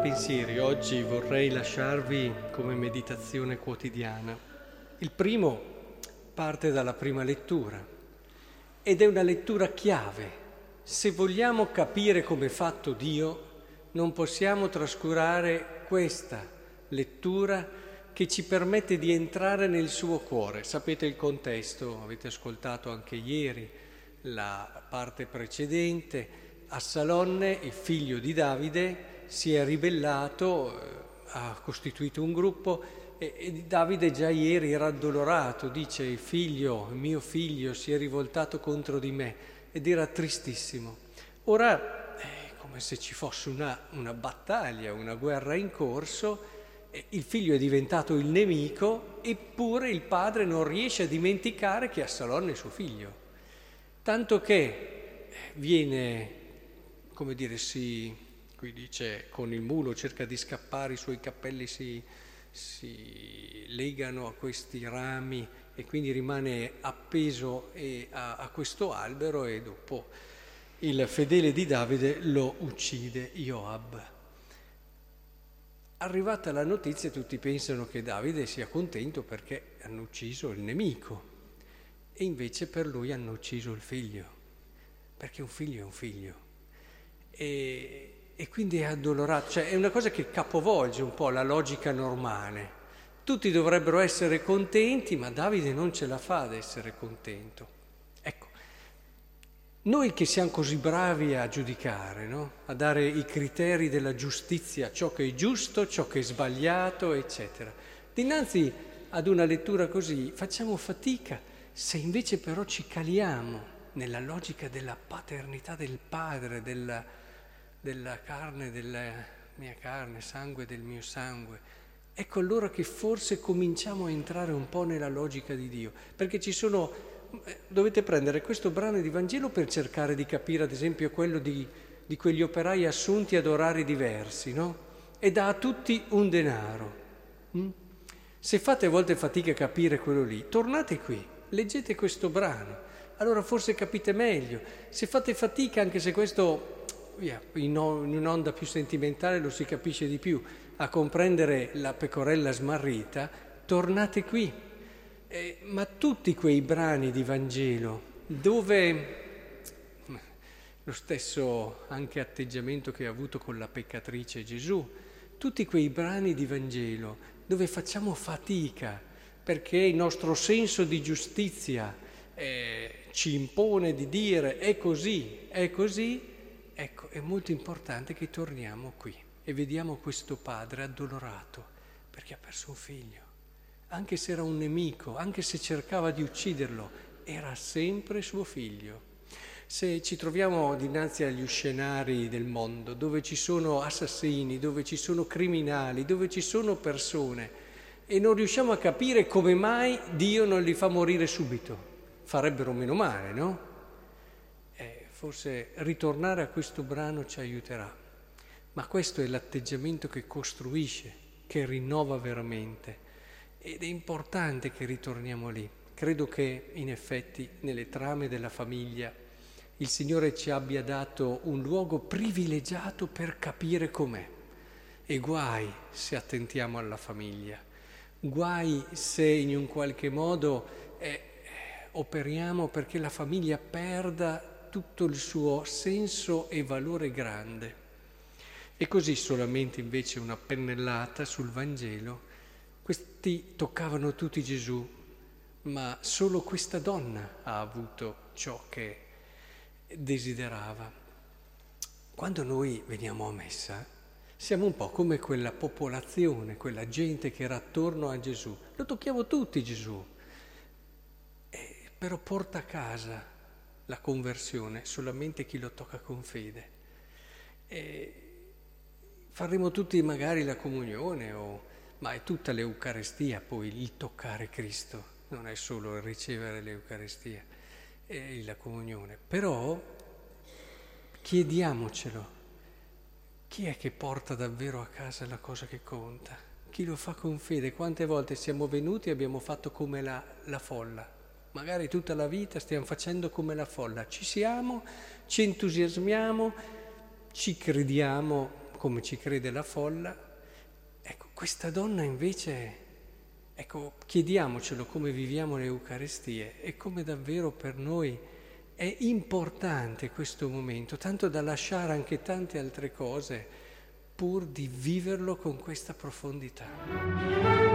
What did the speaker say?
pensieri oggi vorrei lasciarvi come meditazione quotidiana. Il primo parte dalla prima lettura ed è una lettura chiave. Se vogliamo capire come è fatto Dio, non possiamo trascurare questa lettura che ci permette di entrare nel suo cuore. Sapete il contesto, avete ascoltato anche ieri la parte precedente. A Salonne il figlio di Davide si è ribellato, eh, ha costituito un gruppo e, Davide già ieri era addolorato, dice figlio, mio figlio si è rivoltato contro di me ed era tristissimo. Ora, è come se ci fosse una, una battaglia, una guerra in corso, il figlio è diventato il nemico, eppure il padre non riesce a dimenticare che Assalon è suo figlio. Tanto che viene, come dire, si Qui dice con il mulo cerca di scappare, i suoi cappelli si, si legano a questi rami e quindi rimane appeso a, a questo albero e dopo il fedele di Davide lo uccide Joab. Arrivata la notizia tutti pensano che Davide sia contento perché hanno ucciso il nemico e invece per lui hanno ucciso il figlio, perché un figlio è un figlio. E e quindi è addolorato, cioè è una cosa che capovolge un po' la logica normale. Tutti dovrebbero essere contenti, ma Davide non ce la fa ad essere contento. Ecco, noi che siamo così bravi a giudicare, no? a dare i criteri della giustizia, ciò che è giusto, ciò che è sbagliato, eccetera, dinanzi ad una lettura così facciamo fatica, se invece però ci caliamo nella logica della paternità del padre, della della carne della mia carne, sangue del mio sangue. Ecco allora che forse cominciamo a entrare un po' nella logica di Dio, perché ci sono, eh, dovete prendere questo brano di Vangelo per cercare di capire ad esempio quello di, di quegli operai assunti ad orari diversi, no? E dà a tutti un denaro. Mm? Se fate a volte fatica a capire quello lì, tornate qui, leggete questo brano, allora forse capite meglio. Se fate fatica, anche se questo in un'onda più sentimentale lo si capisce di più, a comprendere la pecorella smarrita, tornate qui. Eh, ma tutti quei brani di Vangelo dove lo stesso anche atteggiamento che ha avuto con la peccatrice Gesù, tutti quei brani di Vangelo dove facciamo fatica perché il nostro senso di giustizia eh, ci impone di dire è così, è così, Ecco, è molto importante che torniamo qui e vediamo questo padre addolorato perché ha perso un figlio. Anche se era un nemico, anche se cercava di ucciderlo, era sempre suo figlio. Se ci troviamo dinanzi agli scenari del mondo, dove ci sono assassini, dove ci sono criminali, dove ci sono persone, e non riusciamo a capire come mai Dio non li fa morire subito, farebbero meno male, no? Forse ritornare a questo brano ci aiuterà, ma questo è l'atteggiamento che costruisce, che rinnova veramente ed è importante che ritorniamo lì. Credo che in effetti nelle trame della famiglia il Signore ci abbia dato un luogo privilegiato per capire com'è. E guai se attentiamo alla famiglia, guai se in un qualche modo eh, operiamo perché la famiglia perda tutto il suo senso e valore grande. E così solamente invece una pennellata sul Vangelo, questi toccavano tutti Gesù, ma solo questa donna ha avuto ciò che desiderava. Quando noi veniamo a messa, siamo un po' come quella popolazione, quella gente che era attorno a Gesù. Lo tocchiamo tutti Gesù, eh, però porta a casa la conversione, solamente chi lo tocca con fede. E faremo tutti magari la comunione, o, ma è tutta l'Eucarestia poi il toccare Cristo, non è solo il ricevere l'Eucarestia e la comunione. Però chiediamocelo, chi è che porta davvero a casa la cosa che conta? Chi lo fa con fede? Quante volte siamo venuti e abbiamo fatto come la, la folla? Magari tutta la vita stiamo facendo come la folla, ci siamo, ci entusiasmiamo, ci crediamo come ci crede la folla. Ecco, questa donna invece, ecco, chiediamocelo come viviamo le Eucaristie e come davvero per noi è importante questo momento, tanto da lasciare anche tante altre cose pur di viverlo con questa profondità.